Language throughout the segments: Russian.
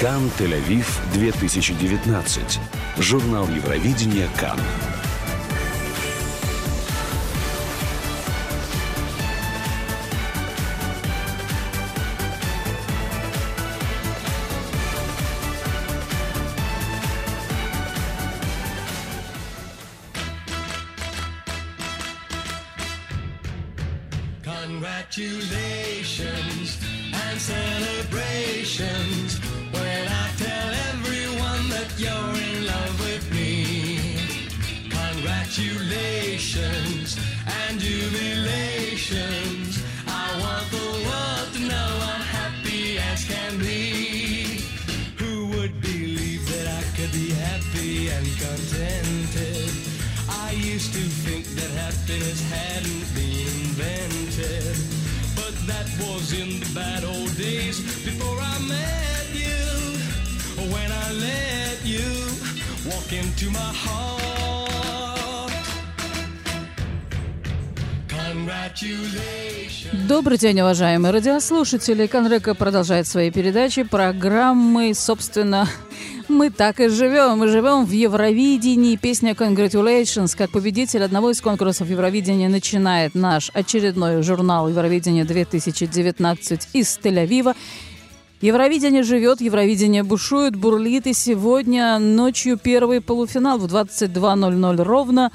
Кан Тель-Авив 2019. Журнал Евровидения Кан. Добрый день, уважаемые радиослушатели. Конрека продолжает свои передачи, программы, собственно, мы так и живем. Мы живем в Евровидении. Песня Congratulations, как победитель одного из конкурсов Евровидения, начинает наш очередной журнал Евровидения 2019 из Тель-Авива. Евровидение живет, Евровидение бушует, бурлит, и сегодня ночью первый полуфинал в 22.00 ровно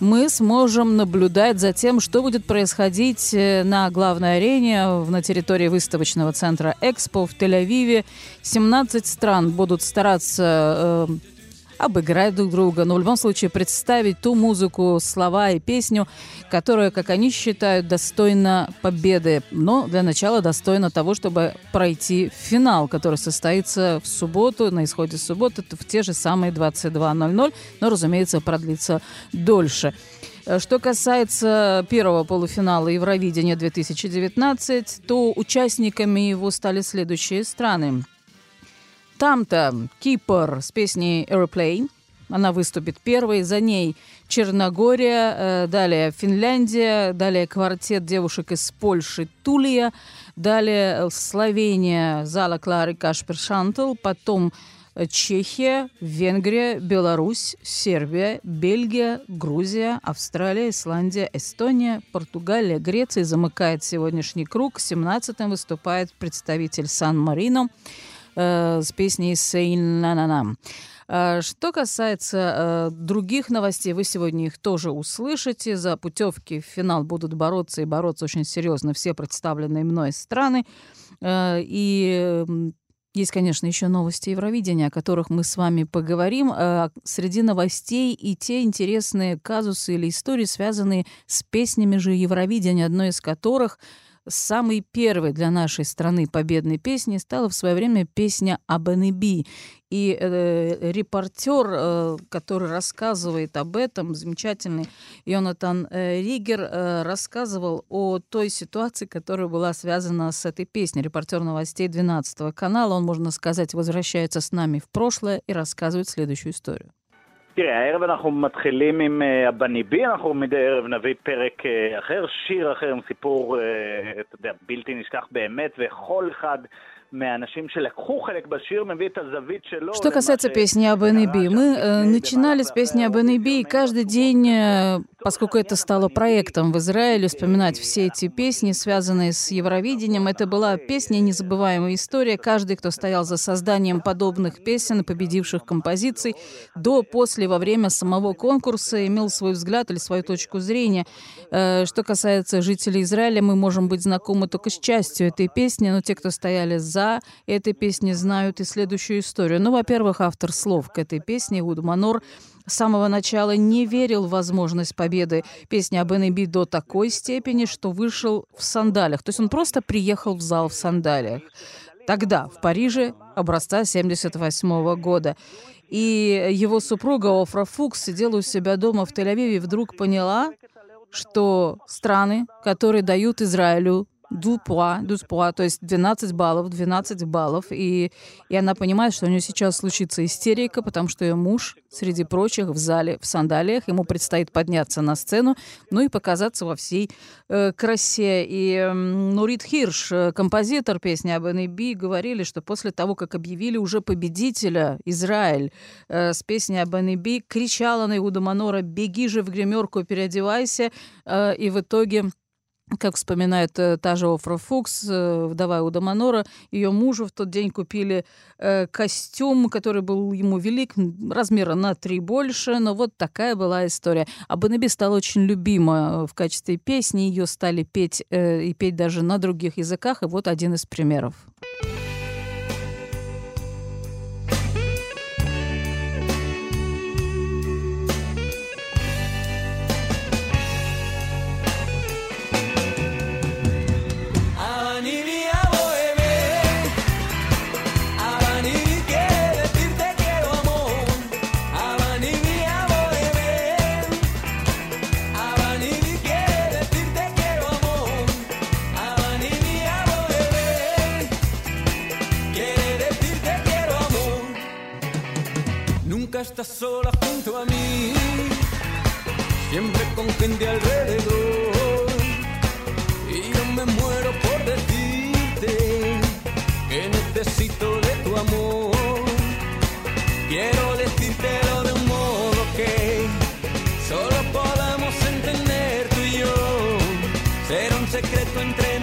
мы сможем наблюдать за тем, что будет происходить э, на главной арене на территории выставочного центра Экспо в Тель-Авиве. 17 стран будут стараться э, обыграть друг друга, но в любом случае представить ту музыку, слова и песню, которая, как они считают, достойна победы. Но для начала достойна того, чтобы пройти финал, который состоится в субботу, на исходе субботы, в те же самые 22.00, но, разумеется, продлится дольше. Э, Что касается первого полуфинала Евровидения 2019, то участниками его стали следующие страны. Там-то Кипр с песней «Airplane». Она выступит первой, за ней Черногория, э, далее Финляндия, далее квартет девушек из Польши Тулия, далее Словения Зала Клары Кашпер Шантл, потом Чехия, Венгрия, Беларусь, Сербия, Бельгия, Грузия, Австралия, Исландия, Эстония, Португалия, Греция. Замыкает сегодняшний круг. 17-м выступает представитель Сан-Марино э, с песней «Сейн на на нам Что касается э, других новостей, вы сегодня их тоже услышите. За путевки в финал будут бороться и бороться очень серьезно все представленные мной страны. Э, и есть, конечно, еще новости Евровидения, о которых мы с вами поговорим. Э, Среди новостей и те интересные казусы или истории, связанные с песнями же Евровидения, одной из которых самой первой для нашей страны победной песней стала в свое время песня «Абанеби». И э, репортер, э, который рассказывает об этом, замечательный Йонатан э, Ригер, э, рассказывал о той ситуации, которая была связана с этой песней. Репортер новостей 12 канала, он, можно сказать, возвращается с нами в прошлое и рассказывает следующую историю. תראה, הערב אנחנו מתחילים עם uh, הבניבי, אנחנו מדי ערב נביא פרק uh, אחר, שיר אחר עם סיפור, uh, אתה יודע, בלתי נשכח באמת, וכל אחד Что касается песни об Энеби, мы э, начинали с песни об Энеби, и каждый день, э, поскольку это стало проектом в Израиле, вспоминать все эти песни, связанные с Евровидением, это была песня «Незабываемая история». Каждый, кто стоял за созданием подобных песен, победивших композиций, до, после, во время самого конкурса имел свой взгляд или свою точку зрения. Э, что касается жителей Израиля, мы можем быть знакомы только с частью этой песни, но те, кто стояли за этой песни, знают и следующую историю. Ну, во-первых, автор слов к этой песне, Уд Манор, с самого начала не верил в возможность победы песни об NB до такой степени, что вышел в сандалях. То есть он просто приехал в зал в сандалиях. Тогда, в Париже, образца 78 года. И его супруга Офра Фукс сидела у себя дома в Тель-Авиве и вдруг поняла, что страны, которые дают Израилю дупуа, дуспуа, то есть 12 баллов, 12 баллов. И, и она понимает, что у нее сейчас случится истерика, потому что ее муж, среди прочих, в зале в сандалиях. Ему предстоит подняться на сцену, ну и показаться во всей э, красе. И э, Нурит Хирш, э, композитор песни об NAB, говорили, что после того, как объявили уже победителя Израиль э, с песней об NAB, кричала на Иуда Манора «Беги же в гримерку, переодевайся!» э, И в итоге как вспоминает э, та же Офра Фукс, э, вдова Уда Манора, ее мужу в тот день купили э, костюм, который был ему велик, размера на три больше, но вот такая была история. А Банаби стала очень любима в качестве песни, ее стали петь и петь даже на других языках, и вот один из примеров. Estás sola junto a mí, siempre con gente alrededor. Y yo me muero por decirte que necesito de tu amor. Quiero decírtelo de un modo que solo podamos entender tú y yo. Será un secreto entre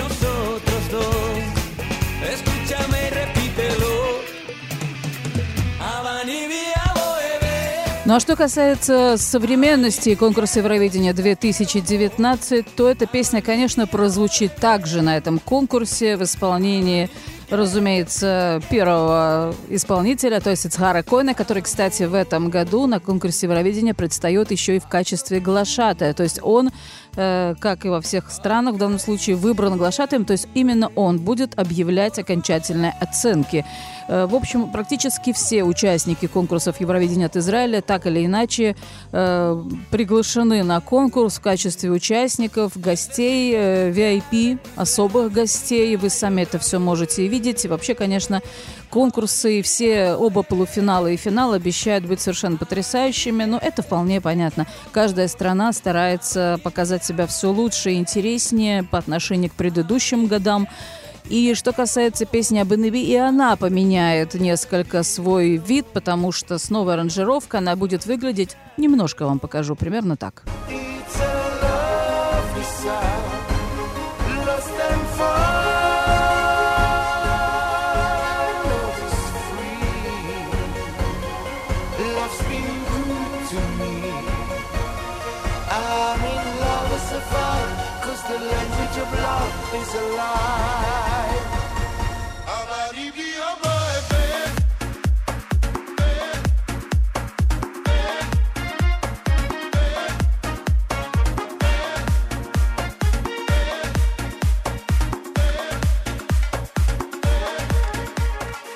Ну а что касается современности конкурса Евровидения 2019, то эта песня, конечно, прозвучит также на этом конкурсе в исполнении разумеется, первого исполнителя, то есть Ицхара Койна, который, кстати, в этом году на конкурсе Евровидения предстает еще и в качестве глашатая. То есть он, э, как и во всех странах, в данном случае выбран глашатаем, то есть именно он будет объявлять окончательные оценки. Э, в общем, практически все участники конкурсов Евровидения от Израиля так или иначе э, приглашены на конкурс в качестве участников, гостей, VIP, особых гостей. Вы сами это все можете видеть. И вообще, конечно, конкурсы, все оба полуфинала и финал обещают быть совершенно потрясающими, но это вполне понятно. Каждая страна старается показать себя все лучше и интереснее по отношению к предыдущим годам. И что касается песни об Инеби, и она поменяет несколько свой вид, потому что с новой аранжировкой она будет выглядеть, немножко вам покажу, примерно так. is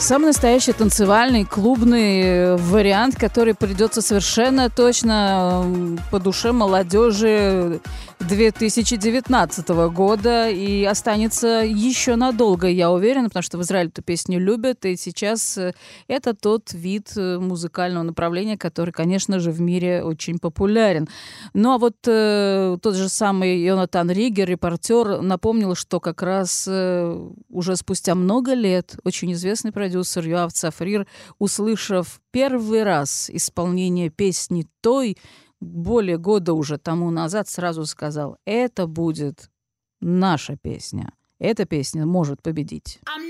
Самый настоящий танцевальный, клубный э, вариант, который придется совершенно точно по душе молодежи 2019 года и останется еще надолго, я уверена, потому что в Израиле эту песню любят, и сейчас э, это тот вид э, музыкального направления, который, конечно же, в мире очень популярен. Ну а вот э, тот же самый Йонатан Ригер, репортер, напомнил, что как раз э, уже спустя много лет очень известный продюсер Юав Цафрир, услышав первый раз исполнение песни той, более года уже тому назад, сразу сказал, это будет наша песня. Эта песня может победить. I'm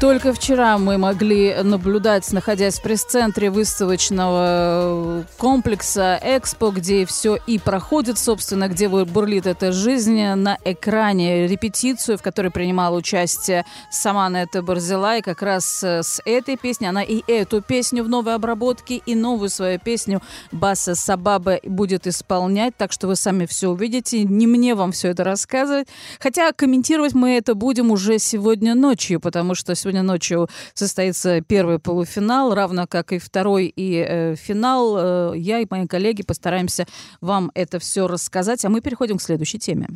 Только вчера мы могли наблюдать, находясь в пресс-центре выставочного комплекса Экспо, где все и проходит, собственно, где бурлит эта жизнь, на экране репетицию, в которой принимала участие сама Нета Барзилай, как раз э, с этой песней. Она и эту песню в новой обработке, и новую свою песню Баса Сабаба будет исполнять, так что вы сами все увидите. Не мне вам все это рассказывать. Хотя комментировать мы это будем уже сегодня ночью, потому что сегодня ночью состоится первый полуфинал, равно как и второй и э, финал. Э, я и мои коллеги постараемся вам это все рассказать, а мы переходим к следующей теме.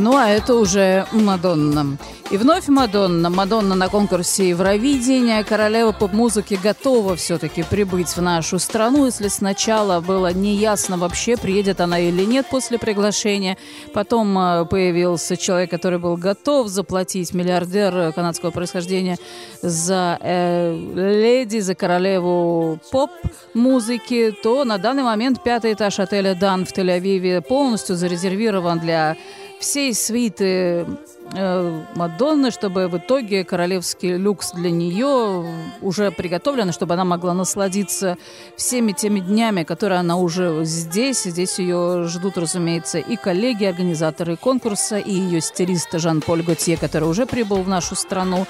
Ну, а это уже Мадонна. И вновь Мадонна. Мадонна на конкурсе Евровидения. Королева поп-музыки готова все-таки прибыть в нашу страну. Если сначала было неясно вообще, приедет она или нет после приглашения. Потом э, появился человек, который был готов заплатить, миллиардер э, канадского происхождения, за э, леди, за королеву поп-музыки, то на данный момент пятый этаж отеля «Дан» в Тель-Авиве полностью зарезервирован для всей свиты э, Мадонны, чтобы в итоге королевский люкс для нее уже приготовлен, чтобы она могла насладиться всеми теми днями, которые она уже здесь. Здесь ее ждут, разумеется, и коллеги, организаторы конкурса, и ее стилист Жан-Поль Готье, который уже прибыл в нашу страну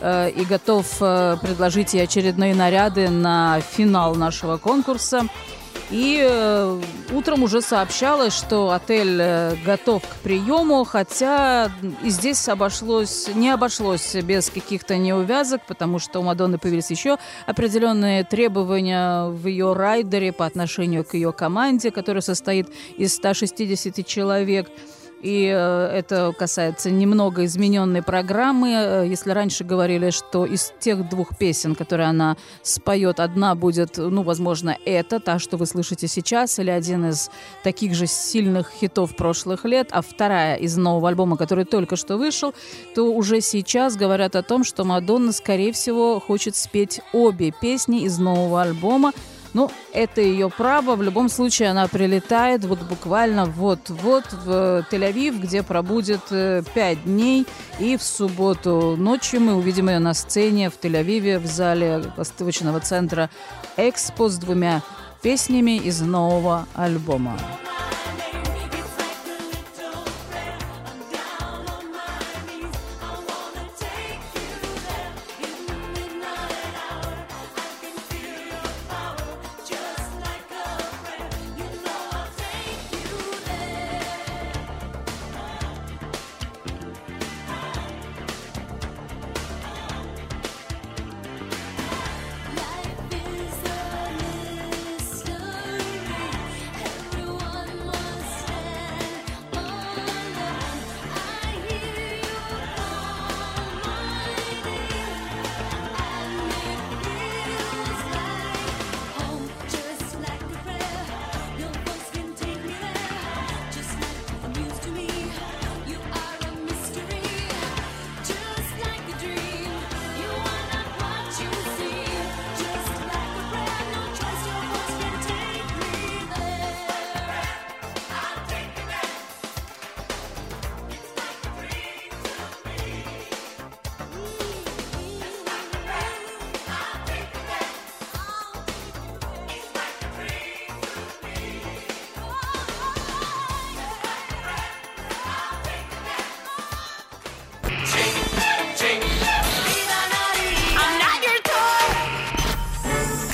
э, и готов э, предложить ей очередные наряды на финал нашего конкурса. И э, утром уже сообщалось, что отель э, готов к приему, хотя и здесь обошлось, не обошлось без каких-то неувязок, потому что у Мадонны появились еще определенные требования в ее райдере по отношению к ее команде, которая состоит из 160 человек. И э, это касается немного измененной программы. Э, Если раньше говорили, что из тех двух песен, которые она споет, одна будет, ну, возможно, это, та, что вы слышите сейчас, или один из таких же сильных хитов прошлых лет, а вторая из нового альбома, который только что вышел, то уже сейчас говорят о том, что Мадонна, скорее всего, хочет спеть обе песни из нового альбома, ну, это ее право. В любом случае, она прилетает вот буквально вот-вот в Тель-Авив, где пробудет э, пять дней. И в субботу ночью мы увидим ее на сцене в Тель-Авиве в зале выставочного центра «Экспо» с двумя песнями из нового альбома.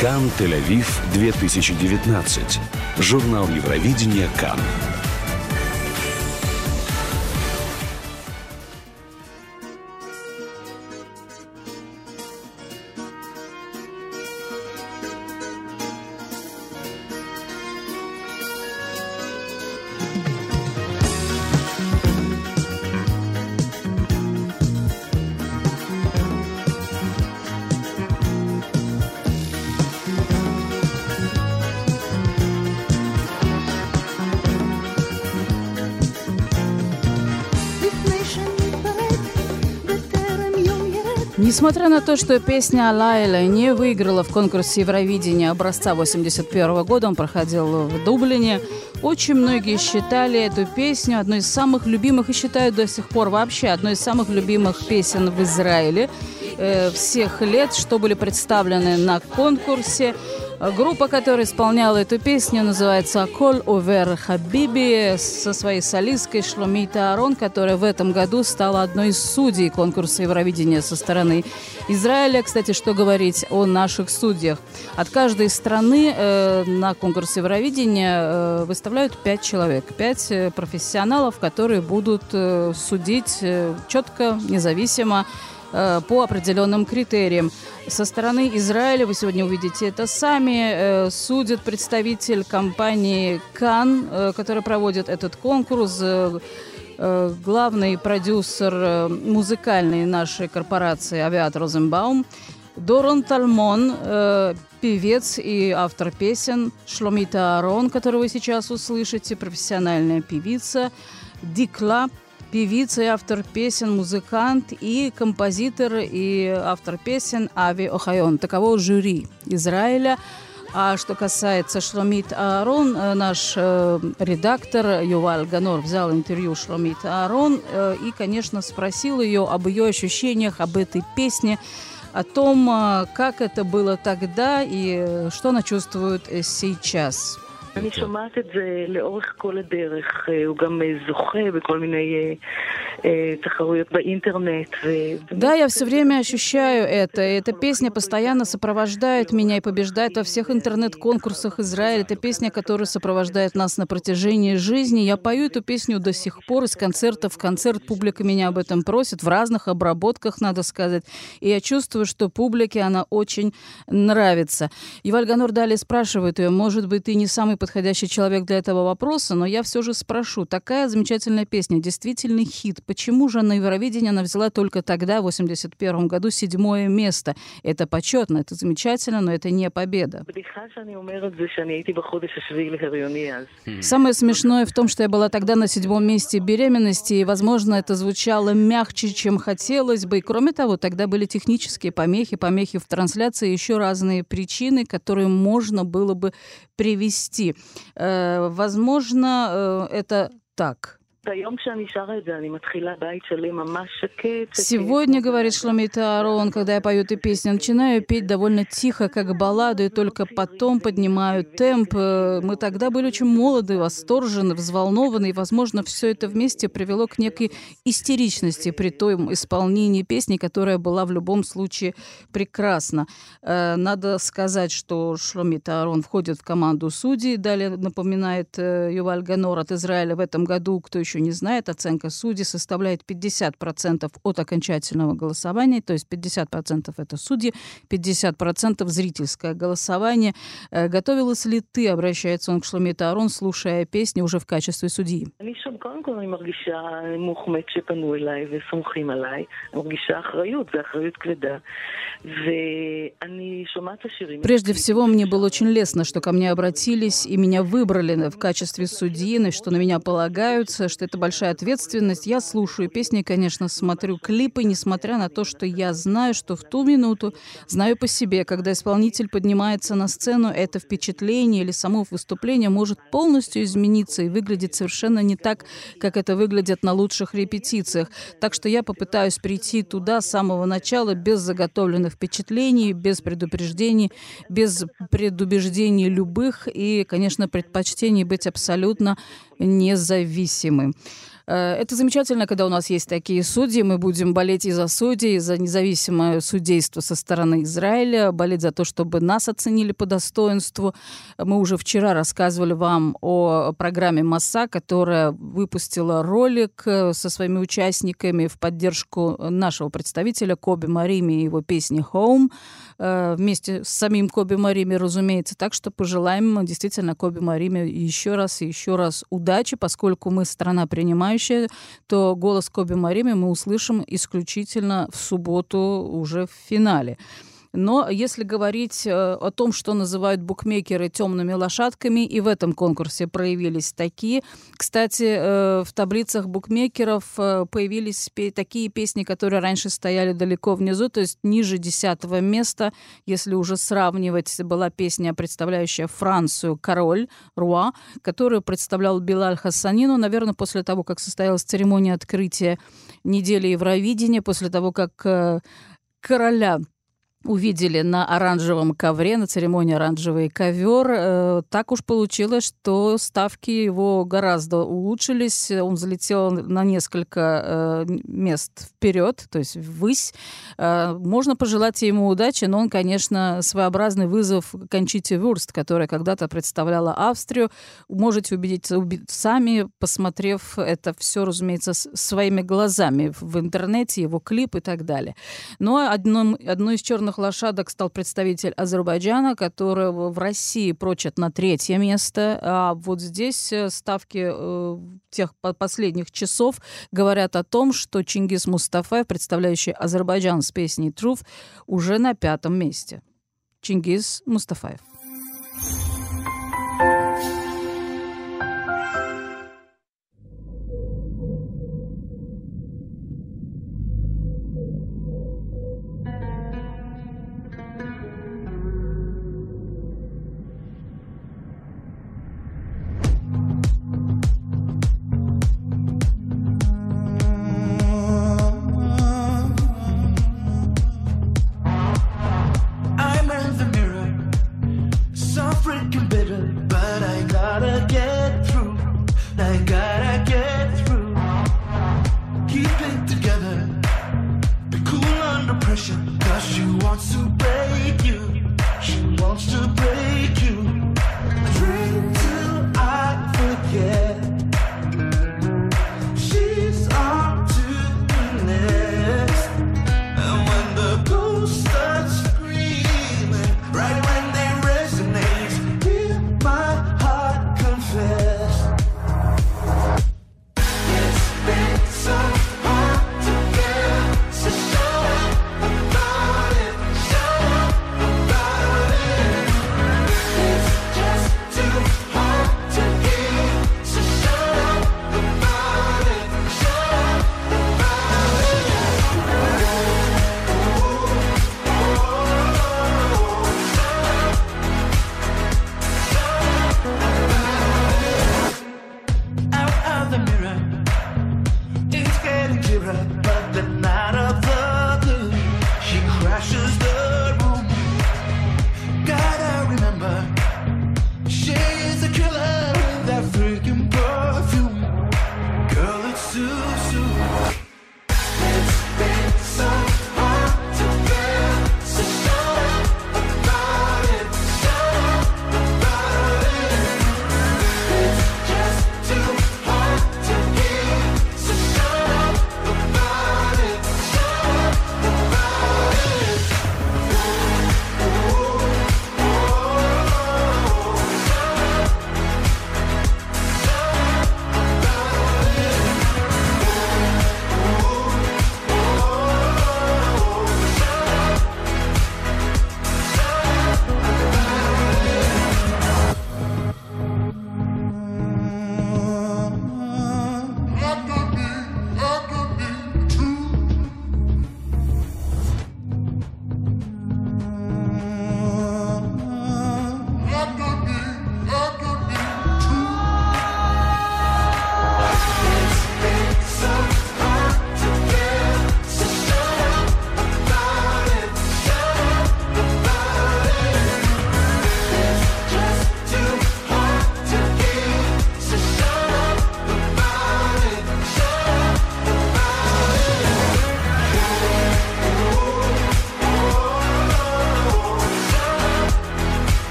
Кан Тель-Авив 2019. Журнал Евровидения Кан. Несмотря на то, что песня Лайла не выиграла в конкурсе Евровидения образца 81 года, он проходил в Дублине, очень многие считали эту песню одной из самых любимых и считают до сих пор вообще одной из самых любимых песен в Израиле э, всех лет, что были представлены на конкурсе. Группа, которая исполняла эту песню, называется «Коль Овер Хабиби» со своей солисткой Шломита Арон, которая в этом году стала одной из судей конкурса Евровидения со стороны Израиля. Кстати, что говорить о наших судьях? От каждой страны э, на конкурс Евровидения э, выставляют пять человек, пять э, профессионалов, которые будут э, судить э, четко, независимо по определенным критериям. Со стороны Израиля, вы сегодня увидите это сами, э, судит представитель компании Кан, э, которая проводит этот конкурс, э, э, главный продюсер э, музыкальной нашей корпорации «Авиат Розенбаум», Дорон Тальмон, э, певец и автор песен, Шломита Арон, которую вы сейчас услышите, профессиональная певица, Дикла, певица и автор песен, музыкант и композитор и автор песен Ави Охайон. Таково жюри Израиля. А что касается Шломит Аарон, э, наш э, редактор Юваль Ганор взял интервью Шломит Аарон э, и, конечно, спросил ее об ее ощущениях, об этой песне, о том, как это было тогда и что она чувствует сейчас. אני שומעת את זה לאורך כל הדרך. אה, הוא גם אה, זוכה בכל מיני אה, אה, תחרויות באינטרנט. ו- Да, я все время ощущаю это. И Эта песня постоянно сопровождает меня и побеждает во всех интернет-конкурсах Израиля. Это песня, которая сопровождает нас на протяжении жизни. Я пою эту песню до сих пор из концерта в концерт. Публика меня об этом просит, в разных обработках, надо сказать. И я чувствую, что публике она очень нравится. Юваль Ганор далее спрашивает ее, может быть, ты не самый подходящий человек для этого вопроса, но я все же спрошу. Такая замечательная песня, действительно хит. Почему же на Евровидении она взяла только тогда, в 81 году, седьмое место? Это почетно, это замечательно, но это не победа. Хм. Самое смешное в том, что я была тогда на седьмом месте беременности, и, возможно, это звучало мягче, чем хотелось бы. И, кроме того, тогда были технические помехи, помехи в трансляции, еще разные причины, которые можно было бы привести. Э, возможно, э, это так. Сегодня, говорит Шломит Арон, когда я пою эту песню, начинаю петь довольно тихо, как балладу, и только потом поднимаю темп. Мы тогда были очень молоды, восторжены, взволнованы, и, возможно, все это вместе привело к некой истеричности при том исполнении песни, которая была в любом случае прекрасна. Э, надо сказать, что Шломит Арон входит в команду судей, далее напоминает э, Юваль Ганор от Израиля в этом году, кто еще еще не знает, оценка судей составляет 50% от окончательного голосования, то есть 50% это судьи, 50% зрительское голосование. Э, готовилась ли ты, обращается он к Шламиту Тарон, слушая песни уже в качестве судьи? Прежде всего, мне было очень лестно, что ко мне обратились и меня выбрали в качестве судьи, что на меня полагаются, что это большая ответственность. Я слушаю песни, конечно, смотрю клипы, несмотря на то, что я знаю, что в ту минуту, знаю по себе, когда исполнитель поднимается на сцену, это впечатление или само выступление может полностью измениться и выглядеть совершенно не так, как это выглядит на лучших репетициях. Так что я попытаюсь прийти туда с самого начала без заготовленных впечатлений, без предупреждений, без предубеждений любых и, конечно, предпочтений быть абсолютно независимым. Э, Это замечательно, когда у нас есть такие судьи. Мы будем болеть и за судей, и за независимое судейство со стороны Израиля, болеть за то, чтобы нас оценили по достоинству. Мы уже вчера рассказывали вам о программе МАСА, которая выпустила ролик э, со своими участниками в поддержку нашего представителя Коби Марими и его песни «Home» вместе с самим Коби Марими, разумеется. Так что пожелаем действительно Коби Марими еще раз и еще раз удачи, поскольку мы страна принимающая, то голос Коби Марими мы услышим исключительно в субботу уже в финале. Но если говорить э, о том, что называют букмекеры темными лошадками, и в этом конкурсе проявились такие. Кстати, э, в таблицах букмекеров э, появились такие песни, которые раньше стояли далеко внизу, то есть ниже десятого места. Если уже сравнивать, была песня, представляющая Францию «Король» Руа, которую представлял Билаль Хассанину, наверное, после того, как состоялась церемония открытия недели Евровидения, после того, как короля увидели на оранжевом ковре, на церемонии оранжевый ковер. Э, так уж получилось, что ставки его гораздо улучшились. Он залетел на несколько э, мест вперед, то есть ввысь. Э, можно пожелать ему удачи, но он, конечно, своеобразный вызов Кончите Вюрст, которая когда-то представляла Австрию. Можете убедиться сами, посмотрев это все, разумеется, своими глазами в интернете, его клип и так далее. Но одном, одной из черных лошадок стал представитель Азербайджана, которого в России прочат на третье место. А вот здесь э, ставки э, тех по- последних часов говорят о том, что Чингис Мустафаев, представляющий Азербайджан с песней «Truth», уже на пятом месте. Чингис Мустафаев.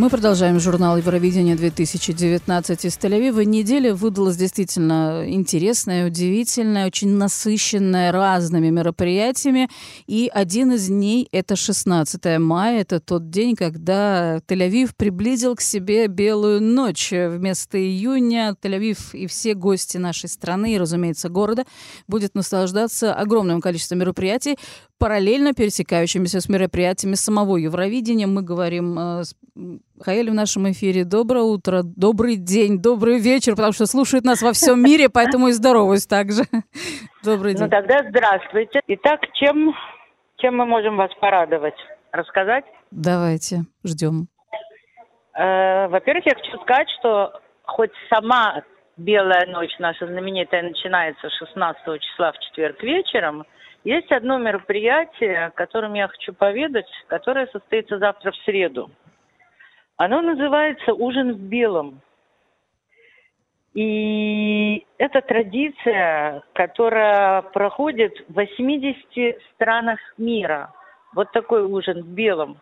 Мы продолжаем журнал Евровидения 2019 из Тель-Авива. Неделя выдалась действительно интересная, удивительная, очень насыщенная разными мероприятиями. И один из дней – это 16 мая. Это тот день, когда Тель-Авив приблизил к себе Белую ночь. Вместо июня Тель-Авив и все гости нашей страны, и, разумеется, города, будет наслаждаться огромным количеством мероприятий, параллельно пересекающимися с мероприятиями самого Евровидения. Мы говорим э, Хаэль в нашем эфире. Доброе утро, добрый день, добрый вечер, потому что слушают нас во всем мире, поэтому и здороваюсь также. Добрый Ну день. тогда здравствуйте. Итак, чем, чем мы можем вас порадовать? Рассказать? Давайте, ждем. Э, во-первых, я хочу сказать, что хоть сама Белая ночь наша знаменитая начинается 16 числа в четверг вечером, есть одно мероприятие, о котором я хочу поведать, которое состоится завтра в среду. Оно называется «Ужин в белом». И это традиция, которая проходит в 80 странах мира. Вот такой ужин в белом.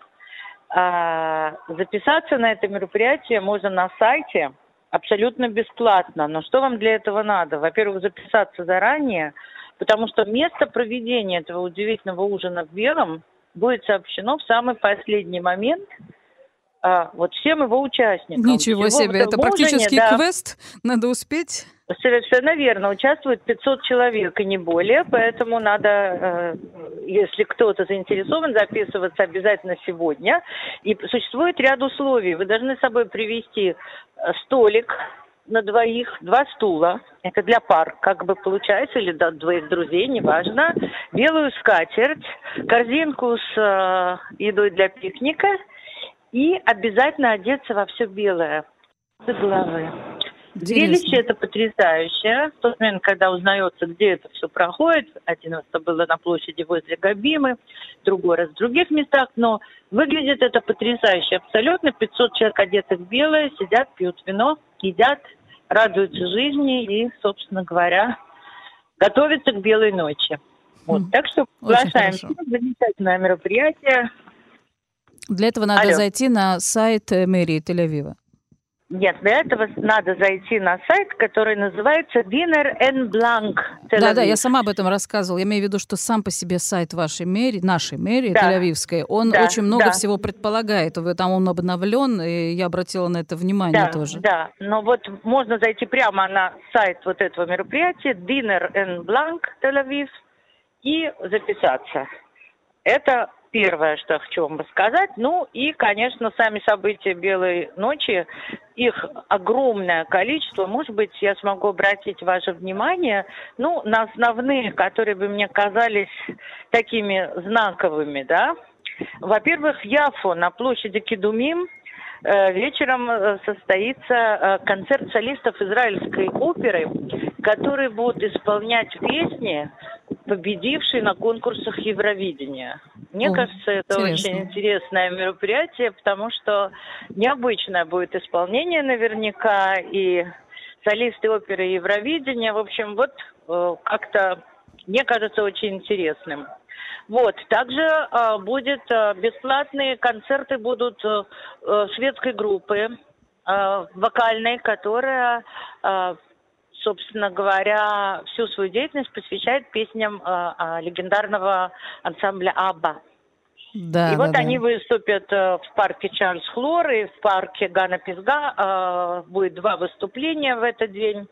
А, записаться на это мероприятие можно на сайте абсолютно бесплатно. Но что вам для этого надо? Во-первых, записаться заранее, потому что место проведения этого удивительного ужина в белом будет сообщено в самый последний момент а, вот всем его участникам. Ничего Всего себе, это практически да, квест, надо успеть. Совершенно верно. Участвует 500 человек и не более, поэтому надо, э, если кто-то заинтересован, записываться обязательно сегодня. И существует ряд условий. Вы должны с собой привезти э, столик на двоих, два стула. Это для пар, как бы получается, или для двоих друзей, неважно. Белую скатерть, корзинку с э, едой для пикника и обязательно одеться во все белое. До головы. Зрелище Интересно. это потрясающе. В тот момент, когда узнается, где это все проходит, один раз это было на площади возле Габимы, другой раз в других местах, но выглядит это потрясающе. Абсолютно 500 человек одетых в белое, сидят, пьют вино, едят, радуются жизни и, собственно говоря, готовятся к белой ночи. Вот. Так что приглашаем. Замечательное мероприятие. Для этого надо Алло. зайти на сайт э, мэрии Тель-Авива. Нет, для этого надо зайти на сайт, который называется Dinner en Blanc. Tel Да, да, я сама об этом рассказывала. Я имею в виду, что сам по себе сайт вашей мэрии, нашей мэрии Да. Тель-Авивской, он Да, очень много да. всего предполагает. Там он обновлен, и я обратила на это внимание Да, тоже. да, но вот можно зайти прямо на сайт вот этого мероприятия Dinner Blanc Tel Aviv и записаться. Это первое, что хочу вам рассказать. Ну и, конечно, сами события Белой ночи, их огромное количество. Может быть, я смогу обратить ваше внимание, ну, на основные, которые бы мне казались такими знаковыми, да. Во-первых, в Яфо на площади Кедумим вечером э, состоится э, концерт солистов израильской оперы, которые будут исполнять песни, победившие на конкурсах Евровидения. Мне О, кажется, это интересно. очень интересное мероприятие, потому что необычное будет исполнение наверняка, и солисты оперы Евровидения, в общем, вот э, как-то, мне кажется, очень интересным. Вот, также э, будет э, бесплатные концерты будут э, э, шведской группы э, вокальной, которая, э, собственно говоря, всю свою деятельность посвящает песням э, э, легендарного ансамбля Абба. Да, И да, вот да. они выступят э, в парке Чарльз Хлор и в парке Гана Пизга. Э, Будет два выступления в этот день.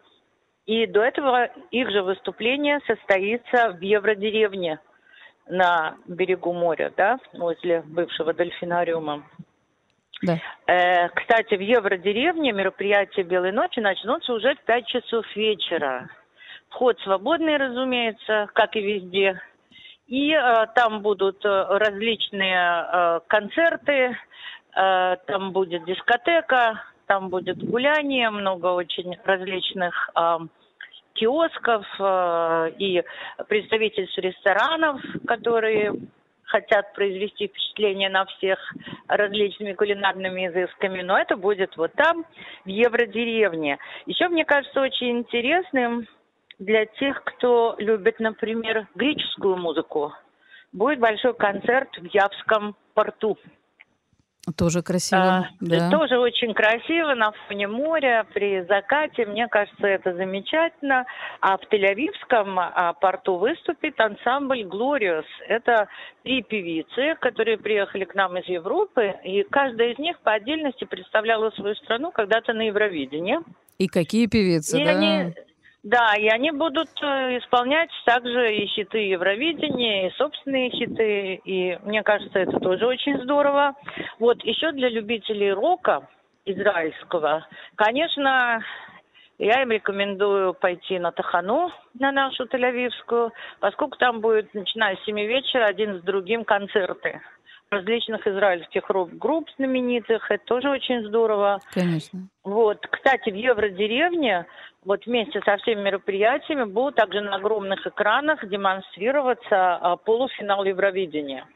И до этого их же выступление состоится в Евродеревне на берегу моря, да, возле бывшего дельфинариума. Да. Э, кстати, в Евродеревне мероприятия Белой ночи начнутся уже в 5 часов вечера. Вход свободный, разумеется, как и везде. И э, там будут э, различные э, концерты, э, там будет дискотека, там будет гуляние, много очень различных э, киосков э, и представительств ресторанов, которые хотят произвести впечатление на всех различными кулинарными изысками, но это будет вот там, в Евродеревне. Еще, мне кажется, очень интересным для тех, кто любит, например, греческую музыку, будет большой концерт в Явском порту. Тоже красиво. А, да. Тоже очень красиво на фоне моря, при закате. Мне кажется, это замечательно. А в Тель-Авивском а, порту выступит ансамбль «Глориус». Это три певицы, которые приехали к нам из Европы. И каждая из них по отдельности представляла свою страну когда-то на Евровидении. И какие певицы, И да? они, да, и они будут э, исполнять также и хиты Евровидения, и собственные хиты. И мне кажется, это тоже очень здорово. Вот еще для любителей рока израильского, конечно, я им рекомендую пойти на Тахану, на нашу Тель-Авивскую, поскольку там будет, начиная с 7 вечера, один с другим концерты различных израильских рок-групп знаменитых. Это тоже очень здорово. Конечно. Вот, кстати, в Евродеревне вот вместе со всеми мероприятиями будут также на огромных экранах демонстрироваться а, полуфинал Евровидения,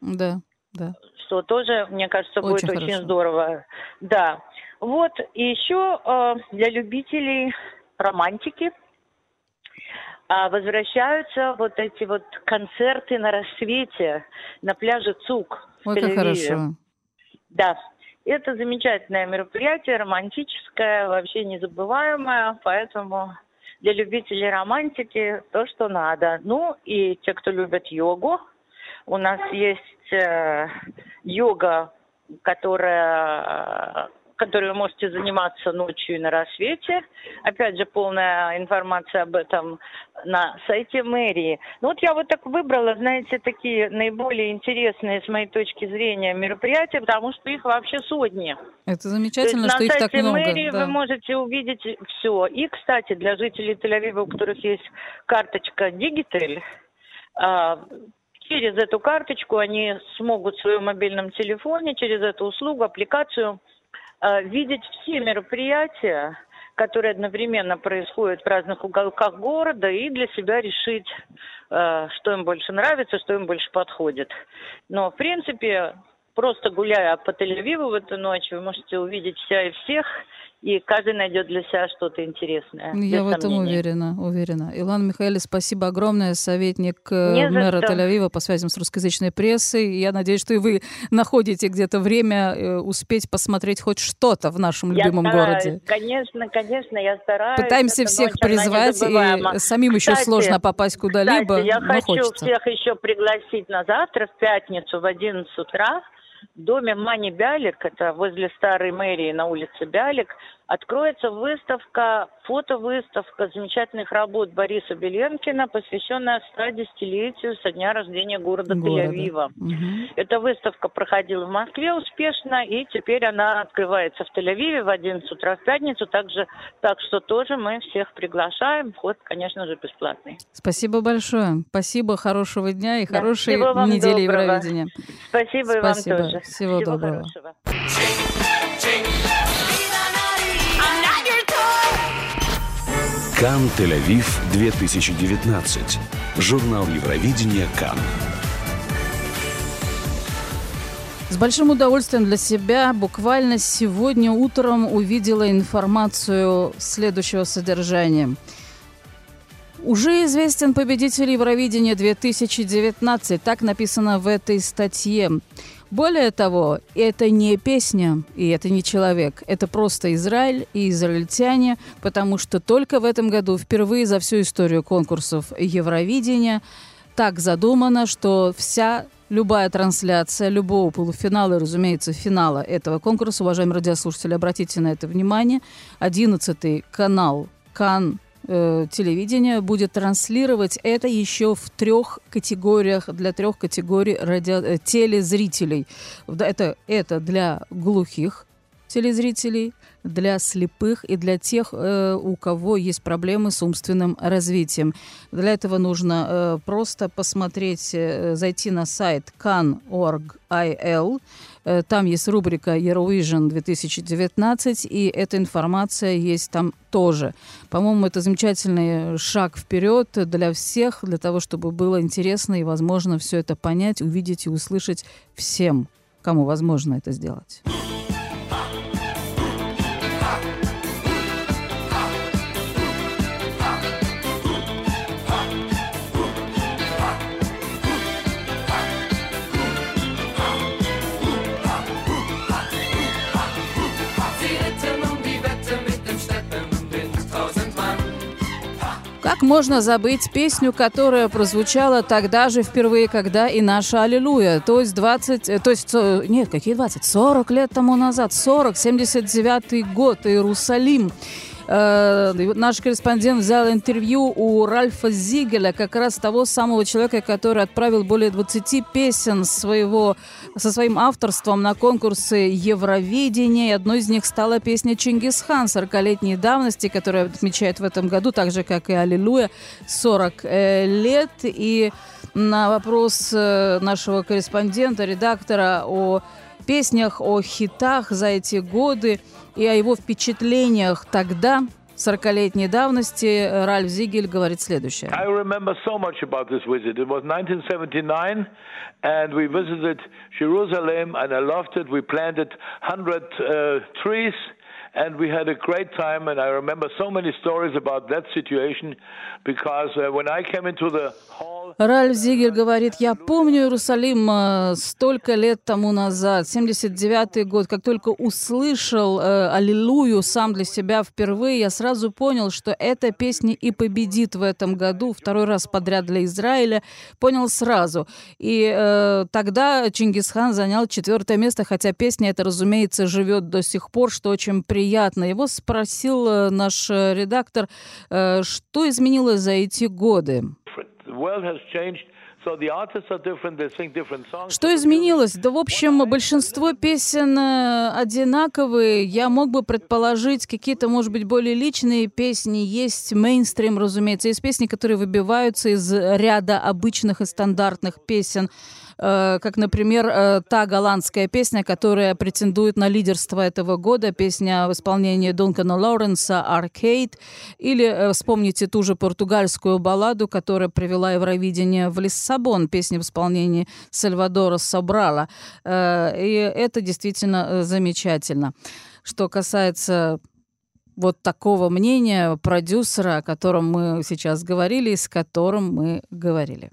Да, да. что тоже, мне кажется, будет Очень очень хорошо. здорово. Да. Вот, и еще а, для любителей романтики а, возвращаются вот эти вот концерты на рассвете на пляже Цук в Ой, как хорошо. Да, это замечательное мероприятие, романтическое, вообще незабываемое, поэтому для любителей романтики то, что надо. Ну и те, кто любит йогу, у нас есть э, йога, которая которой вы можете заниматься ночью и на рассвете. Опять же, полная информация об этом на сайте мэрии. Ну вот я вот так выбрала, знаете, такие наиболее интересные с моей точки зрения мероприятия, потому что их вообще сотни. Это То замечательно, что на их так сайте много. мэрии да. вы можете увидеть все. И, кстати, для жителей Тель-Авива, у которых есть карточка Digital, а, через эту карточку они смогут в своем мобильном телефоне, через эту услугу, аппликацию, видеть все мероприятия, которые одновременно происходят в разных уголках города, и для себя решить, э, что им больше нравится, что им больше подходит. Но, в принципе, просто гуляя по Тель-Авиву в эту ночь, вы можете увидеть вся и всех, и каждый найдет для себя что-то интересное. Ну, Я в этом сомнений. уверена, уверена. Илан Михаэль, спасибо огромное, советник э, Не мэра. Тель-Авива по связям с русскоязычной прессой. Я надеюсь, что и вы находите где-то время э, успеть посмотреть хоть что-то в нашем Я любимом стараюсь, городе. Конечно, конечно, я стараюсь. Пытаемся Эта всех призвать, и самим еще Кстати, сложно попасть куда-либо, я хочу хочется. всех еще пригласить на завтра, в пятницу, в 11 утра, доме Мани Бялик, это возле старой мэрии на улице Бялик, откроется выставка, фотовыставка замечательных работ Бориса Беленкина, посвященная 110-летию со дня рождения города, Города. Тель-Авива. Мгм. Эта выставка проходила в Москве успешно, и теперь она открывается в Тель-Авиве в 11 утра в пятницу. Также, так что тоже мы всех приглашаем. Вход, конечно же, бесплатный. Спасибо большое. Спасибо, хорошего дня и Да, хорошей всего вам недели доброго. Евровидения. Спасибо, и Спасибо. вам тоже. Всего доброго. хорошего. Кан Тель-Авив 2019. Журнал Евровидения Кан. С большим удовольствием для себя буквально сегодня утром увидела информацию следующего содержания. Уже известен победитель Евровидения 2019, так написано в этой статье. Более того, это не песня, и это не человек, это просто Израиль и израильтяне, потому что только в этом году впервые за всю историю конкурсов Евровидения так задумано, что вся любая трансляция любого полуфинала и, разумеется, финала этого конкурса, уважаемые радиослушатели, обратите на это внимание, 11 канал Кан э, телевидения будет транслировать это еще в трех категориях, для трех категорий радио, э, телезрителей. Это, это для глухих телезрителей, для слепых и для тех, э, у кого есть проблемы с умственным развитием. Для этого нужно э, просто посмотреть, э, зайти на сайт can.org.il. Э, Там есть рубрика Eurovision 2019, и эта информация есть там тоже. По-моему, это замечательный шаг вперед для всех, для того, чтобы было интересно и возможно все это понять, увидеть и услышать всем, кому возможно это сделать. Как можно забыть песню, которая прозвучала тогда же впервые, когда и наша «Аллилуйя», то есть 20, э, то есть, нет, какие 20, 40 лет тому назад, 40, 79 год, Иерусалим. Э, наш корреспондент взял интервью у Ральфа Зигеля, как раз того самого человека, который отправил более 20 песен своего, со своим авторством на конкурсы Евровидения. И одной из них стала песня «Чингисхан» 40-летней давности, которая отмечает в этом году, так же, как и «Аллилуйя», 40 э, лет. И на вопрос э, нашего корреспондента, редактора о песнях, о хитах за эти годы и о его впечатлениях тогда, 40-летней давности, Ральф Зигель говорит следующее. I remember so much about this visit. It was 1979, and we visited Jerusalem, and I loved it. We planted 100 uh, trees, and we had a great time. And I remember so many stories about that situation because uh, when I came into the hall, Ральф Зигель говорит, я помню Иерусалим э, столько лет тому назад, 79-й год, как только услышал э, «Аллилуйю» сам для себя впервые, я сразу понял, что эта песня и победит в этом году, второй раз подряд для Израиля, понял сразу. И э, тогда Чингисхан занял четвертое место, хотя песня эта, разумеется, живет до сих пор, что очень приятно. Его спросил э, наш редактор, э, что изменилось за эти годы. Что изменилось? Да, в общем, большинство песен э, одинаковые. Я мог бы предположить какие-то, может быть, более личные песни. Есть мейнстрим, разумеется. Есть песни, которые выбиваются из ряда обычных и стандартных песен. Э, Как, например, э, та голландская песня, которая претендует на лидерство этого года, песня в исполнении Дункана Лоуренса «Arcade». Или э, вспомните ту же португальскую балладу, которая привела Евровидение в Лиссабон, песня в исполнении Сальвадора Собрала. И это действительно замечательно. Что касается вот такого мнения продюсера, о котором мы сейчас говорили, и с которым мы говорили.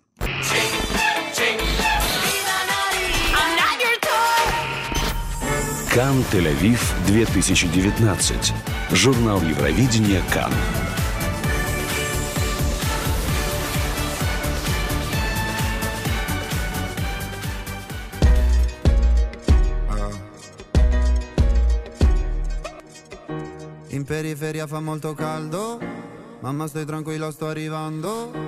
Кан Тель-Авив 2019. Журнал Евровидения Кан. In periferia fa molto caldo.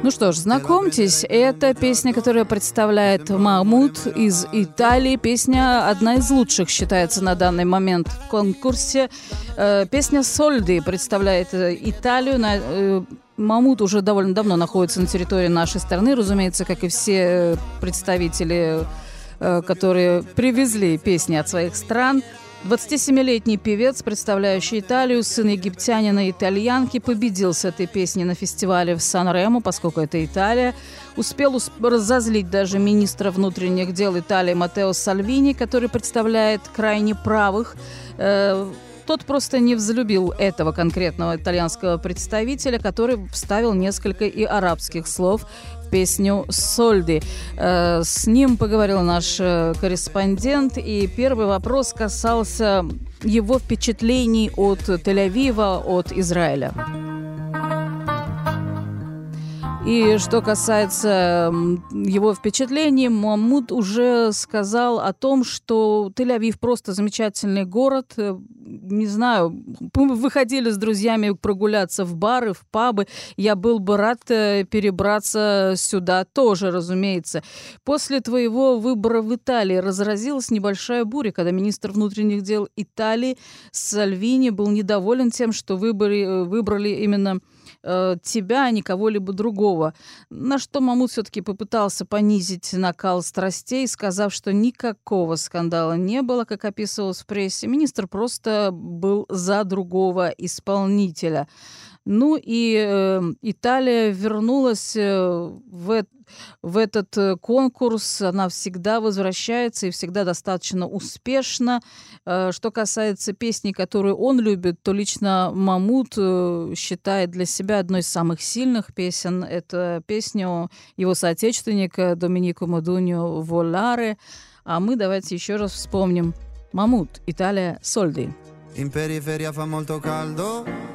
Ну что ж, знакомьтесь, это песня, которая представляет Махмуд из Италии. Песня одна из лучших считается на данный момент в конкурсе. Э, Песня Сольды представляет э, Италию. Э, Мамут уже довольно давно находится на территории нашей страны, разумеется, как и все представители, которые привезли песни от своих стран. 27-летний певец, представляющий Италию, сын египтянина и итальянки, победил с этой песней на фестивале в Сан-Ремо, поскольку это Италия. Успел усп- разозлить даже министра внутренних дел Италии Матео Сальвини, который представляет крайне правых. Э, тот просто не взлюбил этого конкретного итальянского представителя, который вставил несколько и арабских слов в песню «Сольди». Э, С ним поговорил наш э, корреспондент, и первый вопрос касался его впечатлений от Тель-Авива, от Израиля. И что касается его впечатлений, Мамут уже сказал о том, что Тель-Авив просто замечательный город. Э, Не знаю, мы выходили с друзьями прогуляться в бары, в пабы. Я был бы рад э, перебраться сюда тоже, разумеется. После твоего выбора в Италии разразилась небольшая буря, когда министр внутренних дел Италии Сальвини был недоволен тем, что выборы, выбрали именно э, тебя, а не кого-либо другого. На что Мамут все-таки попытался понизить накал страстей, сказав, что никакого скандала не было, как описывалось в прессе. Министр просто был за другого исполнителя. Ну и э, Италия вернулась э, в, в этот э, конкурс. Она всегда возвращается и всегда достаточно успешно. Э, что касается песни, которую он любит, то лично Мамут э, считает для себя одной из самых сильных песен. Это песня его соотечественника Доминико Мадуньо «Воларе». А мы давайте еще раз вспомним. Мамут, Италия, Сольди. In periferia fa molto caldo.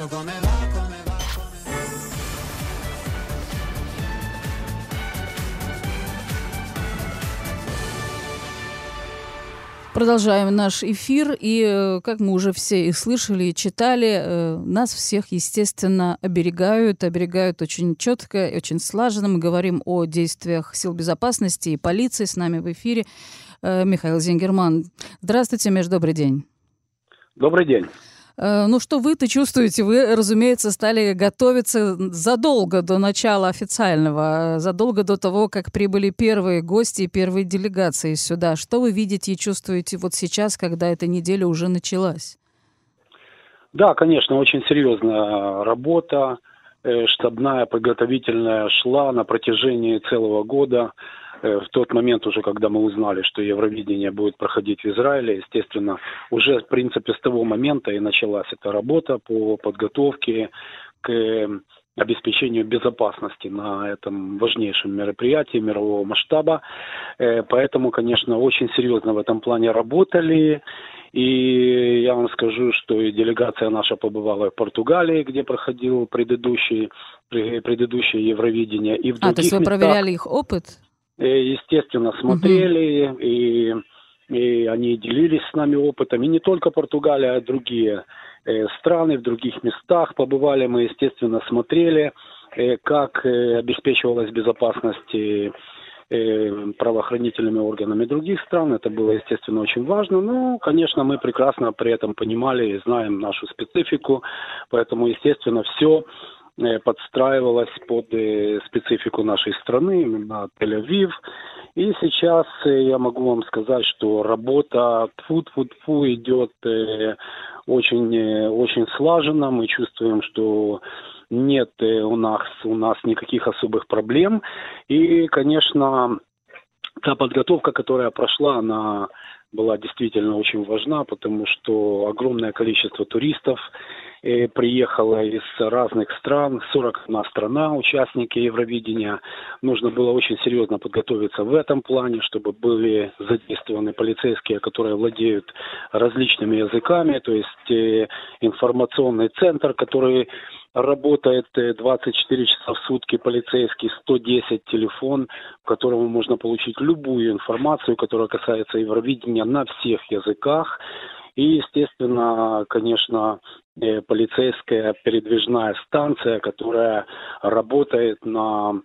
va. Adesso come va, come va. Продолжаем наш эфир, и, э, как мы уже все и слышали, и читали, э, нас всех, естественно, оберегают, оберегают очень четко, и очень слаженно. Мы говорим о действиях сил безопасности и полиции. С нами в эфире э, Михаил Зингерман. Здравствуйте, Меж, добрый день. Добрый день. Э, Ну, что вы-то чувствуете? Вы, разумеется, стали готовиться задолго до начала официального, э, задолго до того, как прибыли первые гости и первые делегации сюда. Что вы видите и чувствуете вот сейчас, когда эта неделя уже началась? Да, конечно, очень серьезная работа, э, штабная, подготовительная шла на протяжении целого года. Э, В тот момент уже, когда мы узнали, что Евровидение будет проходить в Израиле, естественно, уже, в принципе, с того момента и началась эта работа по подготовке к э, обеспечению безопасности на этом важнейшем мероприятии мирового масштаба. Э, Поэтому, конечно, очень серьезно в этом плане работали. И я вам скажу, что и делегация наша побывала в Португалии, где проходил предыдущий, пре- предыдущее Евровидение. И в А, то есть вы местах. проверяли их опыт? Э, естественно, смотрели, и, и они делились с нами опытом. И не только Португалия, а другие э, страны, в других местах побывали. Мы, естественно, смотрели, э, как обеспечивалась безопасность правоохранительными органами других стран. Это было, естественно, очень важно. Но, конечно, мы прекрасно при этом понимали и знаем нашу специфику. Поэтому, естественно, все подстраивалась под э, специфику нашей страны, именно Тель-Авив. И сейчас э, я могу вам сказать, что работа тфу-тфу-тфу идет э, очень, э, очень слаженно. Мы чувствуем, что нет э, у нас, у нас никаких особых проблем. И, конечно, та подготовка, которая прошла, она была действительно очень важна, потому что огромное количество туристов э, приехало из разных стран, 41 страна, участники Евровидения. Нужно было очень серьезно подготовиться в этом плане, чтобы были задействованы полицейские, которые владеют различными языками, то есть э, информационный центр, который работает э, 24 часа в сутки полицейский, 110 телефон, в котором можно получить любую информацию, которая касается Евровидения на всех языках. И, естественно, конечно, э, полицейская передвижная станция, которая работает на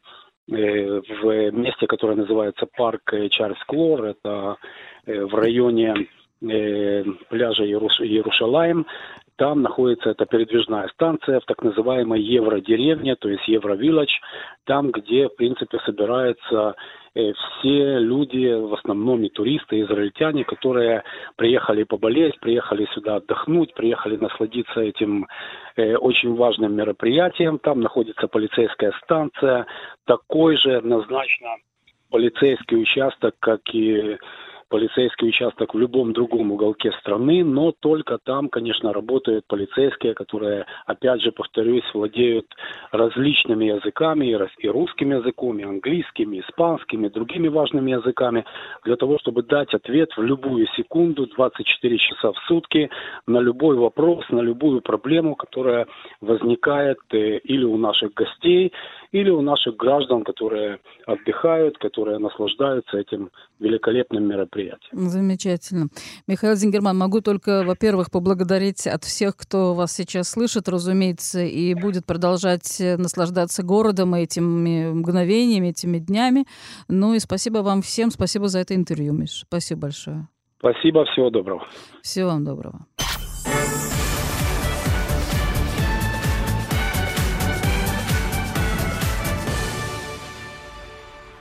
э, в месте, которое называется парк э, Чарльз Клор, это в районе пляжа Иерушалаем. Там находится эта передвижная станция в так называемой Евродеревне, то есть Евровиллидж, там, где, в принципе, собираются э, все люди, в основном и туристы, израильтяне, которые приехали поболеть, приехали сюда отдохнуть, приехали насладиться этим э, очень важным мероприятием. Там находится полицейская станция, такой же однозначно полицейский участок, как и полицейский участок в любом другом уголке страны, но только там, конечно, работают полицейские, которые, опять же, повторюсь, владеют различными языками, и рус- и русским языком, и английским, и испанским, и другими важными языками, для того, чтобы дать ответ в любую секунду, 24 часа в сутки, на любой вопрос, на любую проблему, которая возникает э, или у наших гостей, или у наших граждан, которые отдыхают, которые наслаждаются этим великолепным мероприятием. Замечательно. Михаил Зингерман, могу только, во-первых, поблагодарить от всех, кто вас сейчас слышит, разумеется, и будет продолжать э, наслаждаться городом и этими мгновениями, этими днями. Ну и спасибо вам всем, спасибо за это интервью, Миш. Спасибо большое. Спасибо, всего доброго. Всего вам доброго.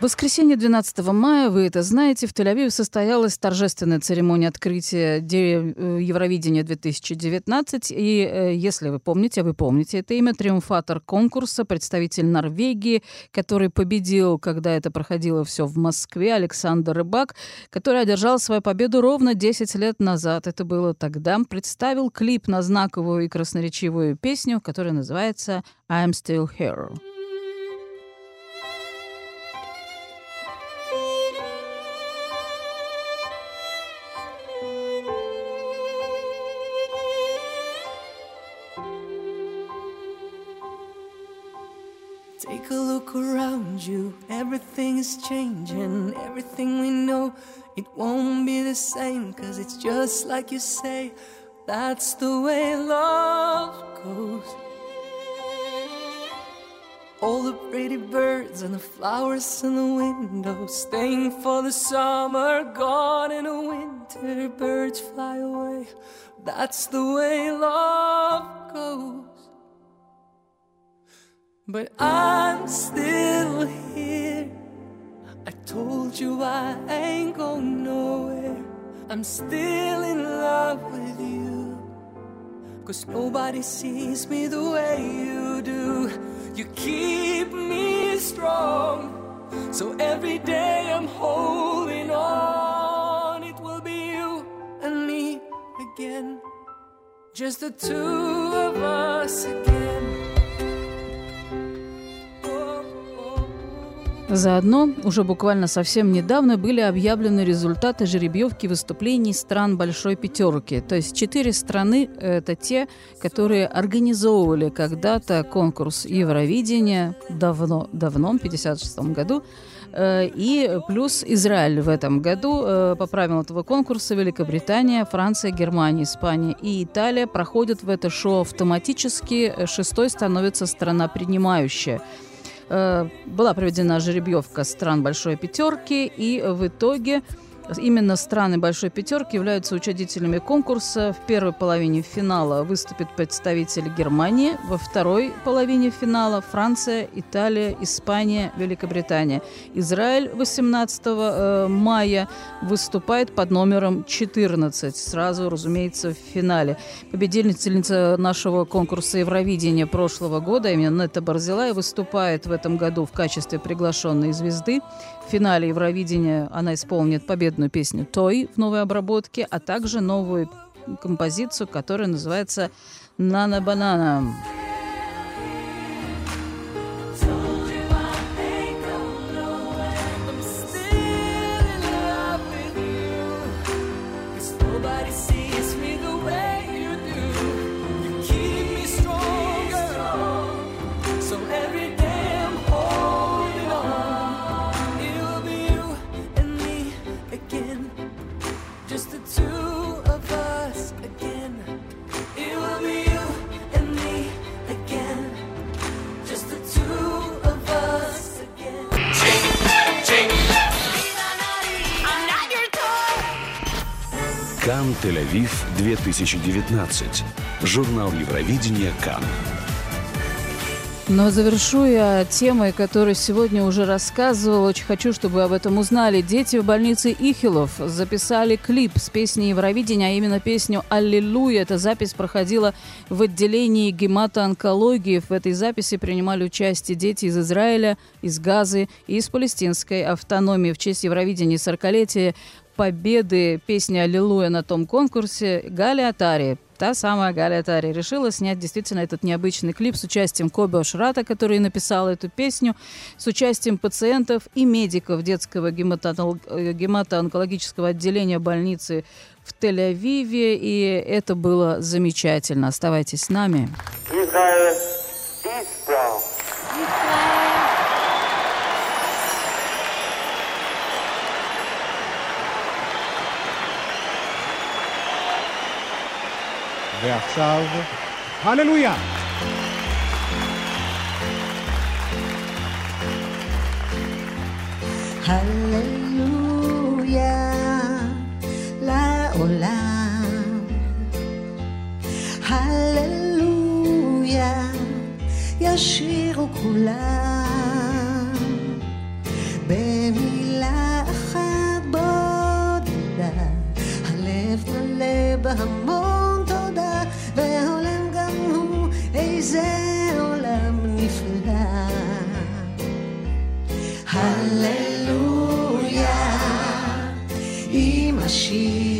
В воскресенье 12 мая, вы это знаете, в Тель-Авиве состоялась торжественная церемония открытия э, Евровидения 2019. И э, если вы помните, вы помните это имя, триумфатор конкурса, представитель Норвегии, который победил, когда это проходило все в Москве, Александр Рыбак, который одержал свою победу ровно 10 лет назад. Это было тогда. Представил клип на знаковую и красноречивую песню, которая называется «I'm Still Here». Around you, everything is changing. Everything we know, it won't be the same. Cause it's just like you say, that's the way love goes. All the pretty birds and the flowers in the window, staying for the summer, gone in the winter. Birds fly away, that's the way love goes. But I'm still here. I told you I ain't going nowhere. I'm still in love with you. Cause nobody sees me the way you do. You keep me strong. So every day I'm holding on. It will be you and me again. Just the two of us again. Заодно уже буквально совсем недавно были объявлены результаты жеребьевки выступлений стран Большой Пятерки. То есть четыре страны – это те, которые организовывали когда-то конкурс Евровидения давно, давно, в 1956 году. Э, И плюс Израиль в этом году э, по правилам этого конкурса Великобритания, Франция, Германия, Испания и Италия проходят в это шоу автоматически. Шестой становится страна принимающая. Э, была проведена жеребьевка стран Большой Пятерки, и в итоге именно страны Большой Пятерки являются учредителями конкурса. В первой половине финала выступит представитель Германии, во второй половине финала Франция, Италия, Испания, Великобритания. Израиль 18 э, мая выступает под номером 14, сразу, разумеется, в финале. Победительница нашего конкурса Евровидения прошлого года, именно Нета Барзилай, выступает в этом году в качестве приглашенной звезды. В финале Евровидения она исполнит победную песню «Той» в новой обработке, а также новую композицию, которая называется «Нана Банана». 2019. Журнал Евровидения Кан. Но завершу я темой, которую сегодня уже рассказывал. Очень хочу, чтобы вы об этом узнали. Дети в больнице Ихилов записали клип с песней Евровидения, а именно песню «Аллилуйя». Эта запись проходила в отделении гематоонкологии. В этой записи принимали участие дети из Израиля, из Газы и из палестинской автономии. В честь Евровидения 40-летия победы песни «Аллилуйя» на том конкурсе Галя Атари, та самая Галя Атари, решила снять действительно этот необычный клип с участием Коби Ошрата, который написал эту песню, с участием пациентов и медиков детского э, гематоонкологического отделения больницы в Тель-Авиве, и это было замечательно. Оставайтесь с нами. Israel ועכשיו, הללויה! הללויה לעולם. הללויה ישירו כולם. במילה אחת בודדה, הלב מלא בהמון איזה עולם נפלא. הללויה עם השיר.